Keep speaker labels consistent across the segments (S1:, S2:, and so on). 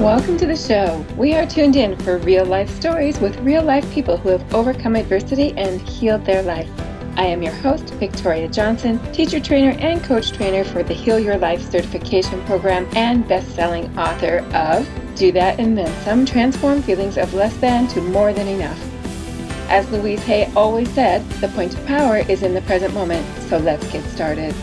S1: Welcome to the show. We are tuned in for real life stories with real life people who have overcome adversity and healed their life. I am your host, Victoria Johnson, teacher trainer and coach trainer for the Heal Your Life certification program and best selling author of Do That and Then Some Transform Feelings of Less Than to More Than Enough. As Louise Hay always said, the point of power is in the present moment, so let's get started.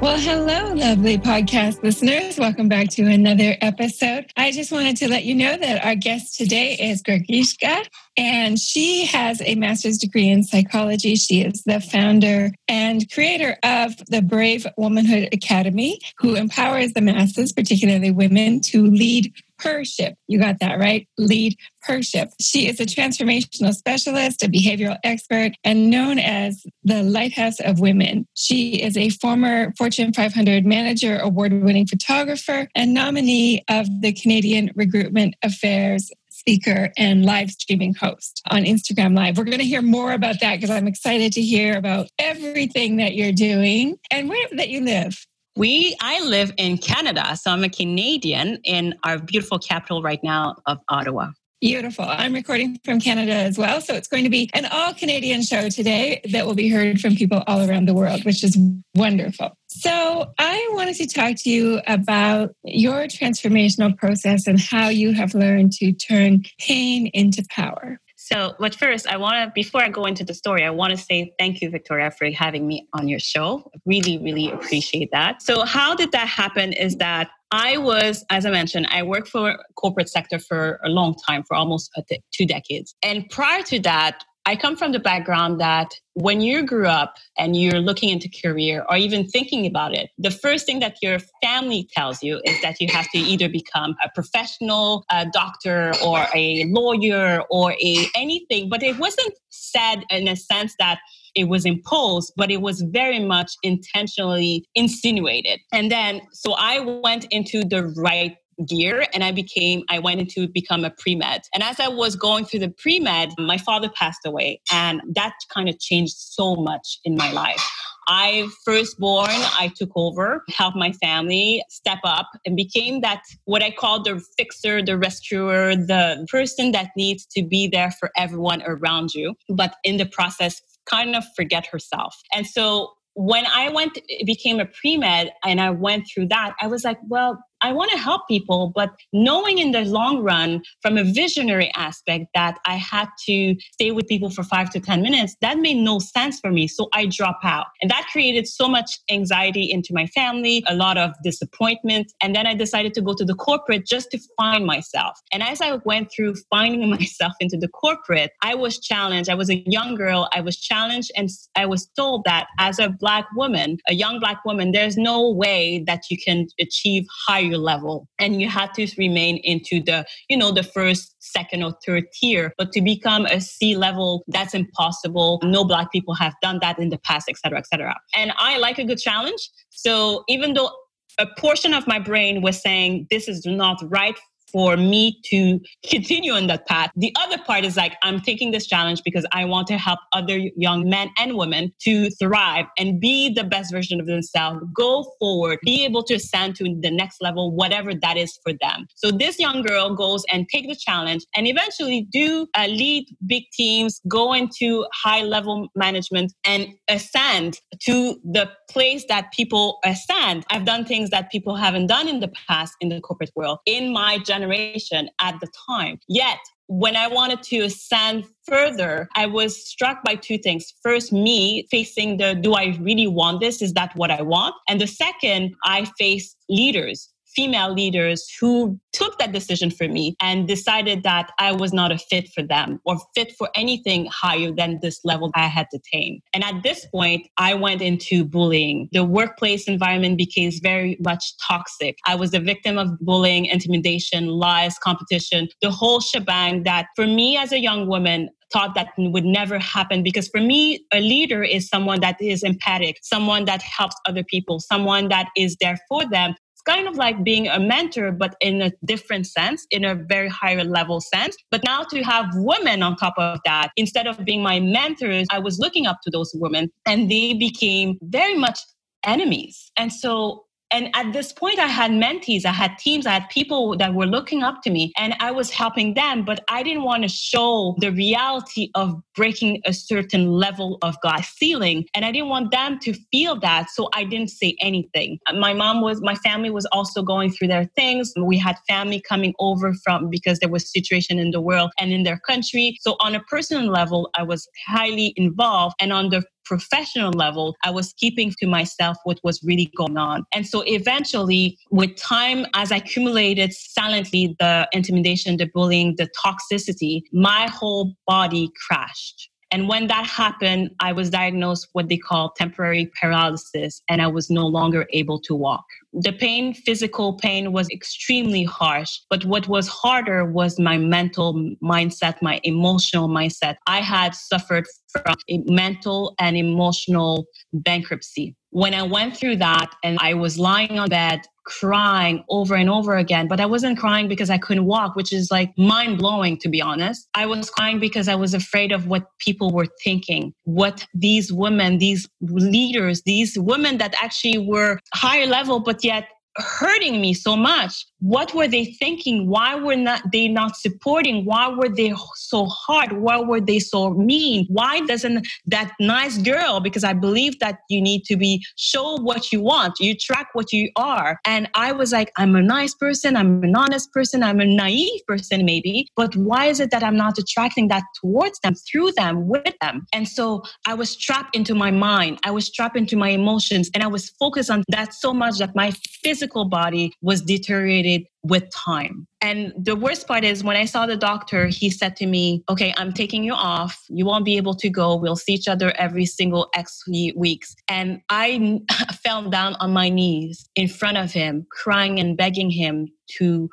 S1: Well, hello, lovely podcast listeners. Welcome back to another episode. I just wanted to let you know that our guest today is Greguyschka, and she has a master's degree in psychology. She is the founder and creator of the Brave Womanhood Academy, who empowers the masses, particularly women, to lead her ship. You got that right? Lead her ship. She is a transformational specialist, a behavioral expert, and known as the Lighthouse of Women. She is a former Fortune 500 manager, award winning photographer, and nominee of the Canadian Recruitment Affairs speaker and live streaming host on Instagram Live. We're going to hear more about that because I'm excited to hear about everything that you're doing and where that you live.
S2: We I live in Canada, so I'm a Canadian in our beautiful capital right now of Ottawa.
S1: Beautiful. I'm recording from Canada as well. So it's going to be an all Canadian show today that will be heard from people all around the world, which is wonderful. So I wanted to talk to you about your transformational process and how you have learned to turn pain into power.
S2: So, but first, I want to, before I go into the story, I want to say thank you, Victoria, for having me on your show. Really, really appreciate that. So, how did that happen? Is that I was, as I mentioned, I worked for corporate sector for a long time, for almost two decades. And prior to that, I come from the background that when you grew up and you're looking into career or even thinking about it, the first thing that your family tells you is that you have to either become a professional a doctor or a lawyer or a anything. But it wasn't said in a sense that it was imposed, but it was very much intentionally insinuated. And then, so I went into the right gear and I became, I went into become a pre med. And as I was going through the pre med, my father passed away and that kind of changed so much in my life. I firstborn, I took over, helped my family step up and became that what I call the fixer, the rescuer, the person that needs to be there for everyone around you, but in the process kind of forget herself. And so when I went, became a pre med and I went through that, I was like, well, I want to help people, but knowing in the long run from a visionary aspect that I had to stay with people for five to 10 minutes, that made no sense for me. So I drop out. And that created so much anxiety into my family, a lot of disappointment. And then I decided to go to the corporate just to find myself. And as I went through finding myself into the corporate, I was challenged. I was a young girl. I was challenged and I was told that as a black woman, a young black woman, there's no way that you can achieve higher your level and you had to remain into the you know the first second or third tier. But to become a c level that's impossible. No black people have done that in the past etc etc and i like a good challenge. So even though a portion of my brain was saying this is not right for me to continue on that path. The other part is like, I'm taking this challenge because I want to help other young men and women to thrive and be the best version of themselves, go forward, be able to ascend to the next level, whatever that is for them. So this young girl goes and take the challenge and eventually do uh, lead big teams, go into high level management and ascend to the place that people ascend. I've done things that people haven't done in the past in the corporate world in my generation generation at the time. Yet, when I wanted to ascend further, I was struck by two things. First, me facing the do I really want this? Is that what I want? And the second, I faced leaders female leaders who took that decision for me and decided that I was not a fit for them or fit for anything higher than this level I had attained. And at this point, I went into bullying. The workplace environment became very much toxic. I was a victim of bullying, intimidation, lies, competition, the whole shebang that for me as a young woman, thought that would never happen because for me a leader is someone that is empathic someone that helps other people someone that is there for them kind of like being a mentor, but in a different sense, in a very higher level sense. But now to have women on top of that, instead of being my mentors, I was looking up to those women and they became very much enemies. And so and at this point, I had mentees, I had teams, I had people that were looking up to me and I was helping them, but I didn't want to show the reality of breaking a certain level of glass ceiling. And I didn't want them to feel that. So I didn't say anything. My mom was, my family was also going through their things. We had family coming over from because there was situation in the world and in their country. So on a personal level, I was highly involved. And on the professional level, I was keeping to myself what was really going on. And so eventually, with time, as I accumulated silently the intimidation, the bullying, the toxicity, my whole body crashed. And when that happened, I was diagnosed what they call temporary paralysis, and I was no longer able to walk. The pain, physical pain, was extremely harsh. But what was harder was my mental mindset, my emotional mindset. I had suffered from a mental and emotional bankruptcy. When I went through that and I was lying on bed crying over and over again, but I wasn't crying because I couldn't walk, which is like mind blowing, to be honest. I was crying because I was afraid of what people were thinking, what these women, these leaders, these women that actually were higher level, but yet hurting me so much what were they thinking? Why were not they not supporting? Why were they so hard? Why were they so mean? Why doesn't that nice girl because i believe that you need to be show what you want. You track what you are. And i was like i'm a nice person. I'm an honest person. I'm a naive person maybe. But why is it that i'm not attracting that towards them through them with them? And so i was trapped into my mind. I was trapped into my emotions. And i was focused on that so much that my physical body was deteriorating with time. And the worst part is when I saw the doctor, he said to me, Okay, I'm taking you off. You won't be able to go. We'll see each other every single X weeks. And I fell down on my knees in front of him, crying and begging him to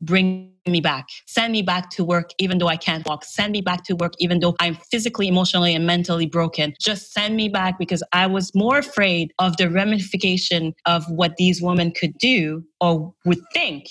S2: bring me back. Send me back to work even though I can't walk. Send me back to work even though I'm physically, emotionally, and mentally broken. Just send me back because I was more afraid of the ramification of what these women could do or would think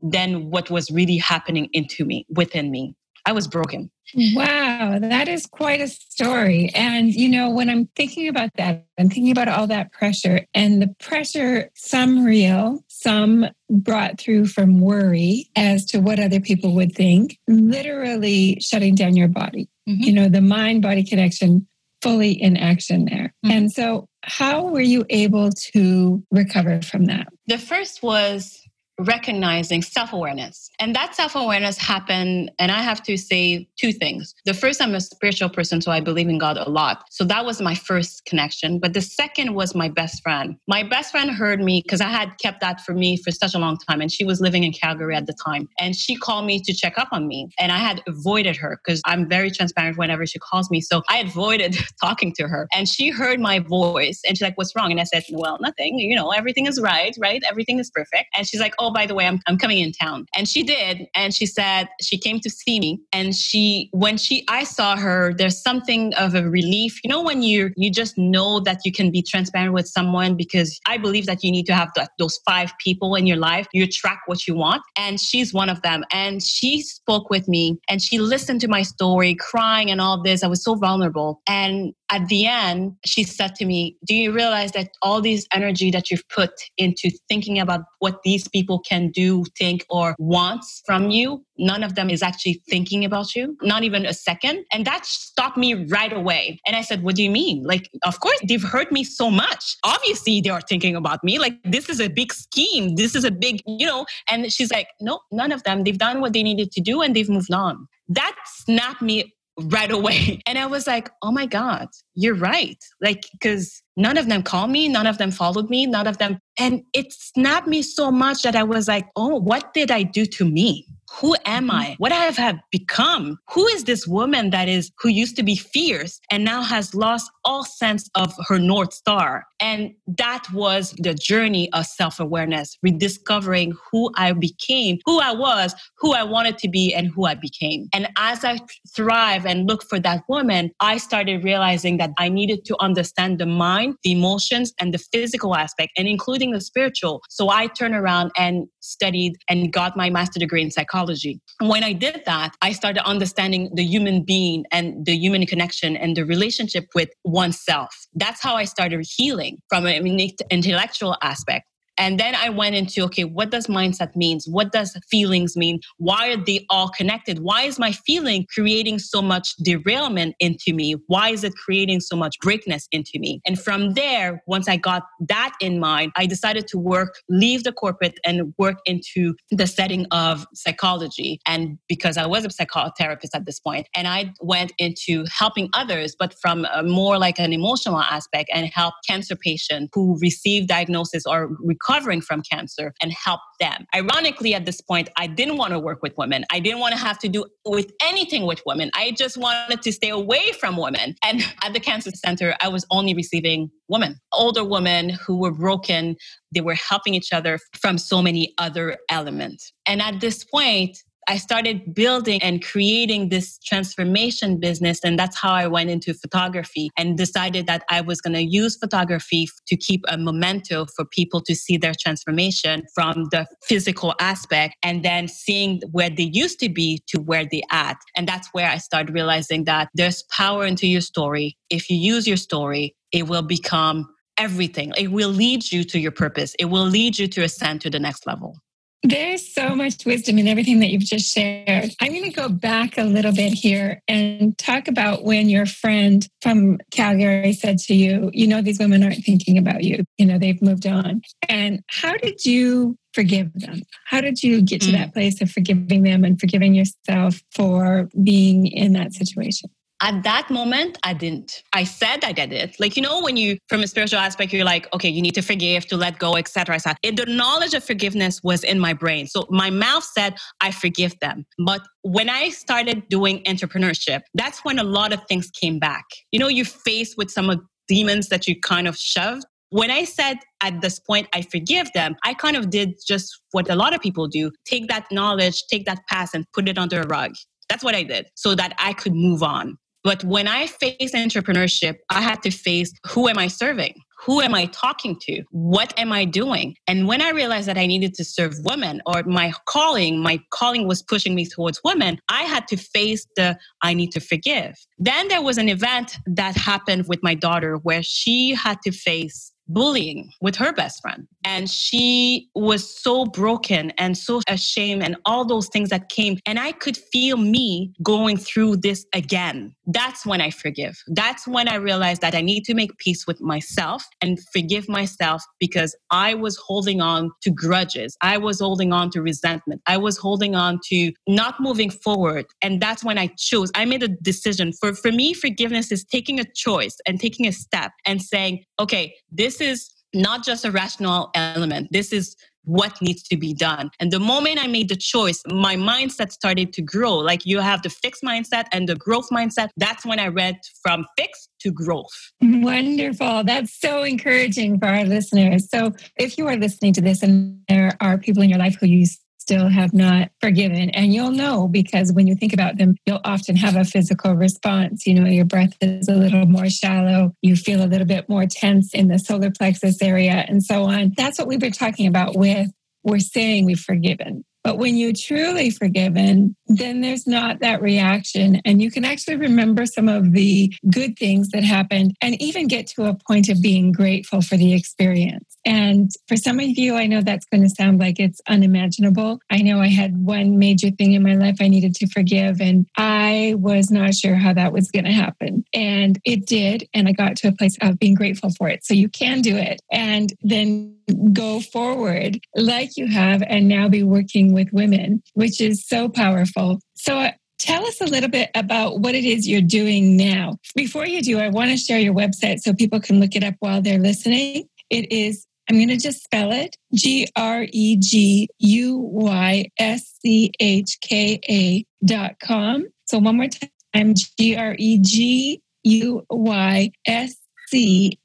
S2: than what was really happening into me, within me. I was broken.
S1: Wow, that is quite a story. And, you know, when I'm thinking about that, I'm thinking about all that pressure and the pressure, some real, some brought through from worry as to what other people would think, literally shutting down your body. Mm-hmm. You know, the mind body connection fully in action there. Mm-hmm. And so, how were you able to recover from that?
S2: The first was recognizing self awareness. And that self awareness happened, and I have to say two things. The first, I'm a spiritual person, so I believe in God a lot. So that was my first connection. But the second was my best friend. My best friend heard me because I had kept that for me for such a long time, and she was living in Calgary at the time. And she called me to check up on me, and I had avoided her because I'm very transparent whenever she calls me. So I avoided talking to her. And she heard my voice, and she's like, What's wrong? And I said, Well, nothing. You know, everything is right, right? Everything is perfect. And she's like, Oh, oh, by the way, I'm, I'm coming in town. And she did. And she said, she came to see me. And she, when she, I saw her, there's something of a relief. You know, when you, you just know that you can be transparent with someone because I believe that you need to have those five people in your life. You track what you want. And she's one of them. And she spoke with me and she listened to my story, crying and all this. I was so vulnerable. And at the end, she said to me, Do you realize that all this energy that you've put into thinking about what these people can do, think, or want from you, none of them is actually thinking about you, not even a second? And that stopped me right away. And I said, What do you mean? Like, of course, they've hurt me so much. Obviously, they are thinking about me. Like, this is a big scheme. This is a big, you know. And she's like, No, none of them. They've done what they needed to do and they've moved on. That snapped me right away. And I was like, oh my God, you're right. Like, because none of them called me, none of them followed me, none of them. And it snapped me so much that I was like, oh, what did I do to me? Who am mm-hmm. I? What have I have become? Who is this woman that is, who used to be fierce and now has lost all sense of her North Star. And that was the journey of self awareness, rediscovering who I became, who I was, who I wanted to be, and who I became. And as I thrive and look for that woman, I started realizing that I needed to understand the mind, the emotions, and the physical aspect, and including the spiritual. So I turned around and studied and got my master degree in psychology. When I did that, I started understanding the human being and the human connection and the relationship with oneself. That's how I started healing from an intellectual aspect. And then I went into, okay, what does mindset means? What does feelings mean? Why are they all connected? Why is my feeling creating so much derailment into me? Why is it creating so much breakness into me? And from there, once I got that in mind, I decided to work, leave the corporate and work into the setting of psychology. And because I was a psychotherapist at this point, and I went into helping others, but from more like an emotional aspect and help cancer patients who receive diagnosis or recovering from cancer and help them. Ironically, at this point, I didn't want to work with women. I didn't want to have to do with anything with women. I just wanted to stay away from women. And at the cancer center, I was only receiving women, older women who were broken. They were helping each other from so many other elements. And at this point, I started building and creating this transformation business. And that's how I went into photography and decided that I was going to use photography to keep a memento for people to see their transformation from the physical aspect and then seeing where they used to be to where they at. And that's where I started realizing that there's power into your story. If you use your story, it will become everything. It will lead you to your purpose. It will lead you to ascend to the next level.
S1: There's so much wisdom in everything that you've just shared. I'm going to go back a little bit here and talk about when your friend from Calgary said to you, You know, these women aren't thinking about you. You know, they've moved on. And how did you forgive them? How did you get to mm. that place of forgiving them and forgiving yourself for being in that situation?
S2: At that moment i didn't. I said i did it. Like you know when you from a spiritual aspect you're like okay you need to forgive to let go etc et the knowledge of forgiveness was in my brain. So my mouth said i forgive them. But when i started doing entrepreneurship that's when a lot of things came back. You know you're faced with some of demons that you kind of shoved. When I said at this point, I forgive them, I kind of did just what a lot of people do. Take that knowledge, take that past, and put it under a rug. That's what I did so that I could move on. But when I faced entrepreneurship, I had to face who am I serving? Who am I talking to? What am I doing? And when I realized that I needed to serve women or my calling, my calling was pushing me towards women, I had to face the I need to forgive. Then there was an event that happened with my daughter where she had to face bullying with her best friend. And she was so broken and so ashamed and all those things that came. And I could feel me going through this again. That's when I forgive. That's when I realized that I need to make peace with myself and forgive myself because I was holding on to grudges. I was holding on to resentment. I was holding on to not moving forward. And that's when I chose. I made a decision. For, for me, forgiveness is taking a choice and taking a step and saying, okay, this is not just a rational element. This is what needs to be done. And the moment I made the choice, my mindset started to grow. Like you have the fixed mindset and the growth mindset. That's when I read from fixed to growth.
S1: Wonderful. That's so encouraging for our listeners. So if you are listening to this and there are people in your life who you still have not forgiven. And you'll know because when you think about them, you'll often have a physical response. You know, your breath is a little more shallow, you feel a little bit more tense in the solar plexus area, and so on. That's what we've been talking about with we're saying we've forgiven. But when you truly forgiven, then there's not that reaction. And you can actually remember some of the good things that happened and even get to a point of being grateful for the experience. And for some of you, I know that's going to sound like it's unimaginable. I know I had one major thing in my life I needed to forgive, and I was not sure how that was going to happen. And it did. And I got to a place of being grateful for it. So you can do it. And then go forward like you have and now be working with women, which is so powerful. So uh, Tell us a little bit about what it is you're doing now. Before you do, I want to share your website so people can look it up while they're listening. It is, I'm going to just spell it G R E G U Y S C H K A dot com. So one more time, G R E G U Y S C-H-K-A.com.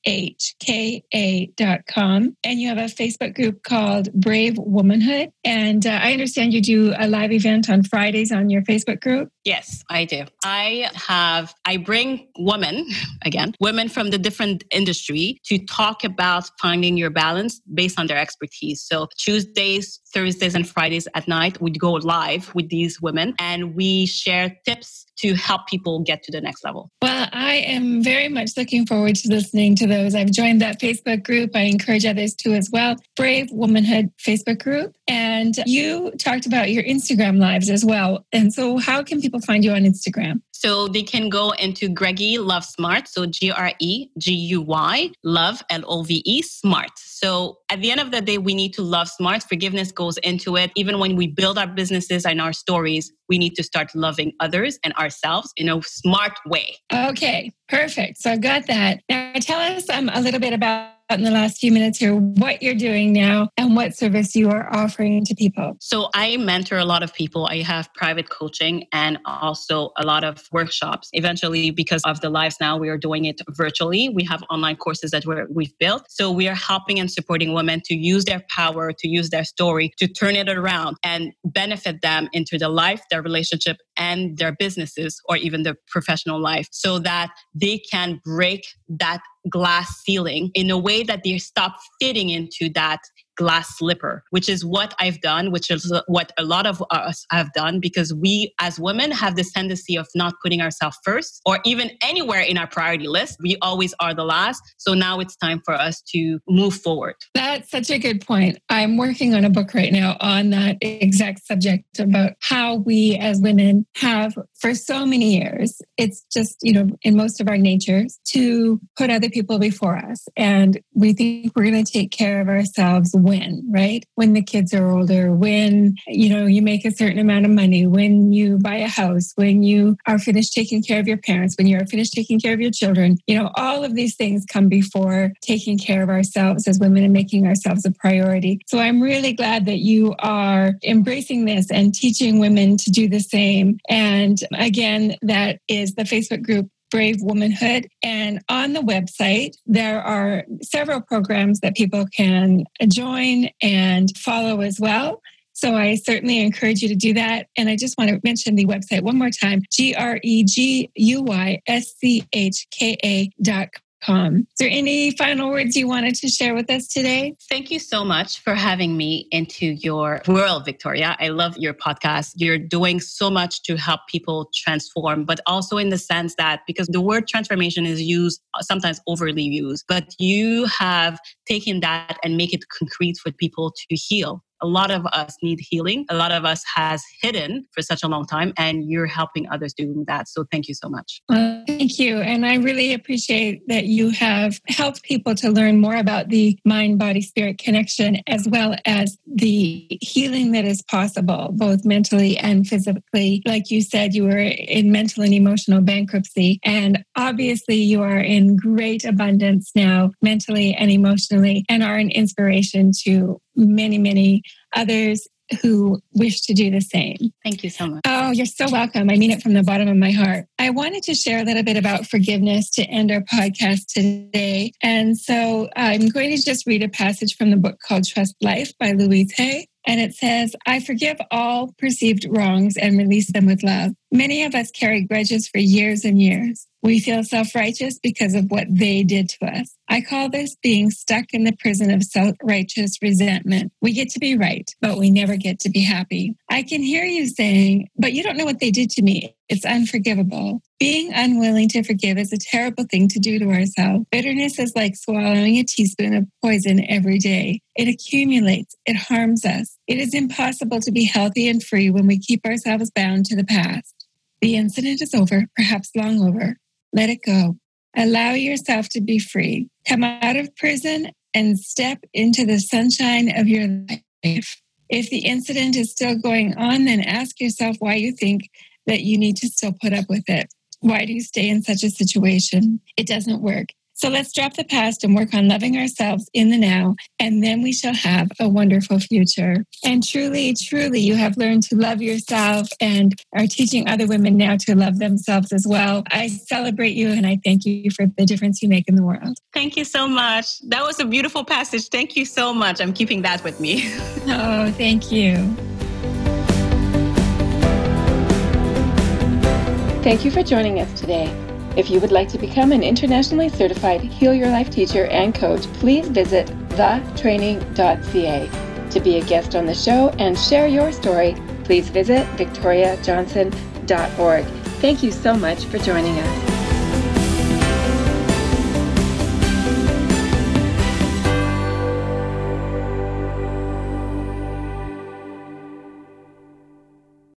S1: And you have a Facebook group called Brave Womanhood. And uh, I understand you do a live event on Fridays on your Facebook group.
S2: Yes, I do. I have, I bring women, again, women from the different industry to talk about finding your balance based on their expertise. So Tuesdays, Thursdays, and Fridays at night, we'd go live with these women and we share tips to help people get to the next level.
S1: Well, I am very much looking forward to listening to those. I've joined that Facebook group. I encourage others to as well. Brave Womanhood Facebook group. And you talked about your Instagram lives as well. And so, how can people find you on Instagram?
S2: So they can go into Greguy Love Smart. So G R E G U Y, love, L O V E, smart. So at the end of the day, we need to love smart. Forgiveness goes into it. Even when we build our businesses and our stories, we need to start loving others and ourselves in a smart way.
S1: Okay, perfect. So I got that. Now tell us um, a little bit about in the last few minutes here what you're doing now and what service you are offering to people.
S2: So, I mentor a lot of people. I have private coaching and also a lot of workshops. Eventually, because of the lives now, we are doing it virtually. We have online courses that we we've built. So, we are helping and supporting women to use their power, to use their story, to turn it around and benefit them into their life, their relationship, and their businesses or even their professional life so that they can break that glass ceiling in a way that they stop fitting into that glass slipper, which is what I've done, which is what a lot of us have done because we as women have this tendency of not putting ourselves first or even anywhere in our priority list. We always are the last. So now it's time for us to move forward.
S1: That's such a good point. I'm working on a book right now on that exact subject about how we as women have for so many years, it's just, you know, in most of our natures to put other people before us. And we think we're going to take care of ourselves when, right? When the kids are older, when, you know, you make a certain amount of money, when you buy a house, when you are finished taking care of your parents, when you're finished taking care of your children, you know, all of these things come before taking care of ourselves as women and making ourselves a priority. So I'm really glad that you are embracing this and teaching women to do the same. And again, that is the Facebook group Brave Womanhood. And on the website, there are several programs that people can join and follow as well. So I certainly encourage you to do that. And I just want to mention the website one more time G R E G U Y S C H K A dot Is there any final words you wanted to share with us today?
S2: Thank you so much for having me into your world, Victoria. I love your podcast. You're doing so much to help people transform, but also in the sense that because the word transformation is used, sometimes overly used, but you have taken that and make it concrete for people to heal a lot of us need healing. A lot of us has hidden for such a long time, and you're helping others doing that. So thank you so much.
S1: Thank you. And I really appreciate that you have helped people to learn more about the mind body spirit connection, as well as the healing that is possible, both mentally and physically. Like you said, you were in mental and emotional bankruptcy. And obviously, you are in great abundance now, mentally and emotionally, and are an inspiration to many, many others who wish to do the same.
S2: Thank you so much.
S1: Oh, you're so welcome. I mean it from the bottom of my heart. I wanted to share a little bit about forgiveness to end our podcast today. And so I'm going to just read a passage from the book called Trust Life by Louise Hay. And it says, I forgive all perceived wrongs and release them with love. Many of us carry grudges for years and years. We feel self righteous because of what they did to us. I call this being stuck in the prison of self righteous resentment. We get to be right, but we never get to be happy. I can hear you saying, but you don't know what they did to me. It's unforgivable. Being unwilling to forgive is a terrible thing to do to ourselves. Bitterness is like swallowing a teaspoon of poison every day. It accumulates, it harms us. It is impossible to be healthy and free when we keep ourselves bound to the past. The incident is over, perhaps long over. Let it go. Allow yourself to be free. Come out of prison and step into the sunshine of your life. If the incident is still going on, then ask yourself why you think that you need to still put up with it. Why do you stay in such a situation? It doesn't work. So let's drop the past and work on loving ourselves in the now, and then we shall have a wonderful future. And truly, truly, you have learned to love yourself and are teaching other women now to love themselves as well. I celebrate you and I thank you for the difference you make in the world.
S2: Thank you so much. That was a beautiful passage. Thank you so much. I'm keeping that with me.
S1: oh, thank you. Thank you for joining us today. If you would like to become an internationally certified Heal Your Life teacher and coach, please visit thetraining.ca. To be a guest on the show and share your story, please visit victoriajohnson.org. Thank you so much for joining us.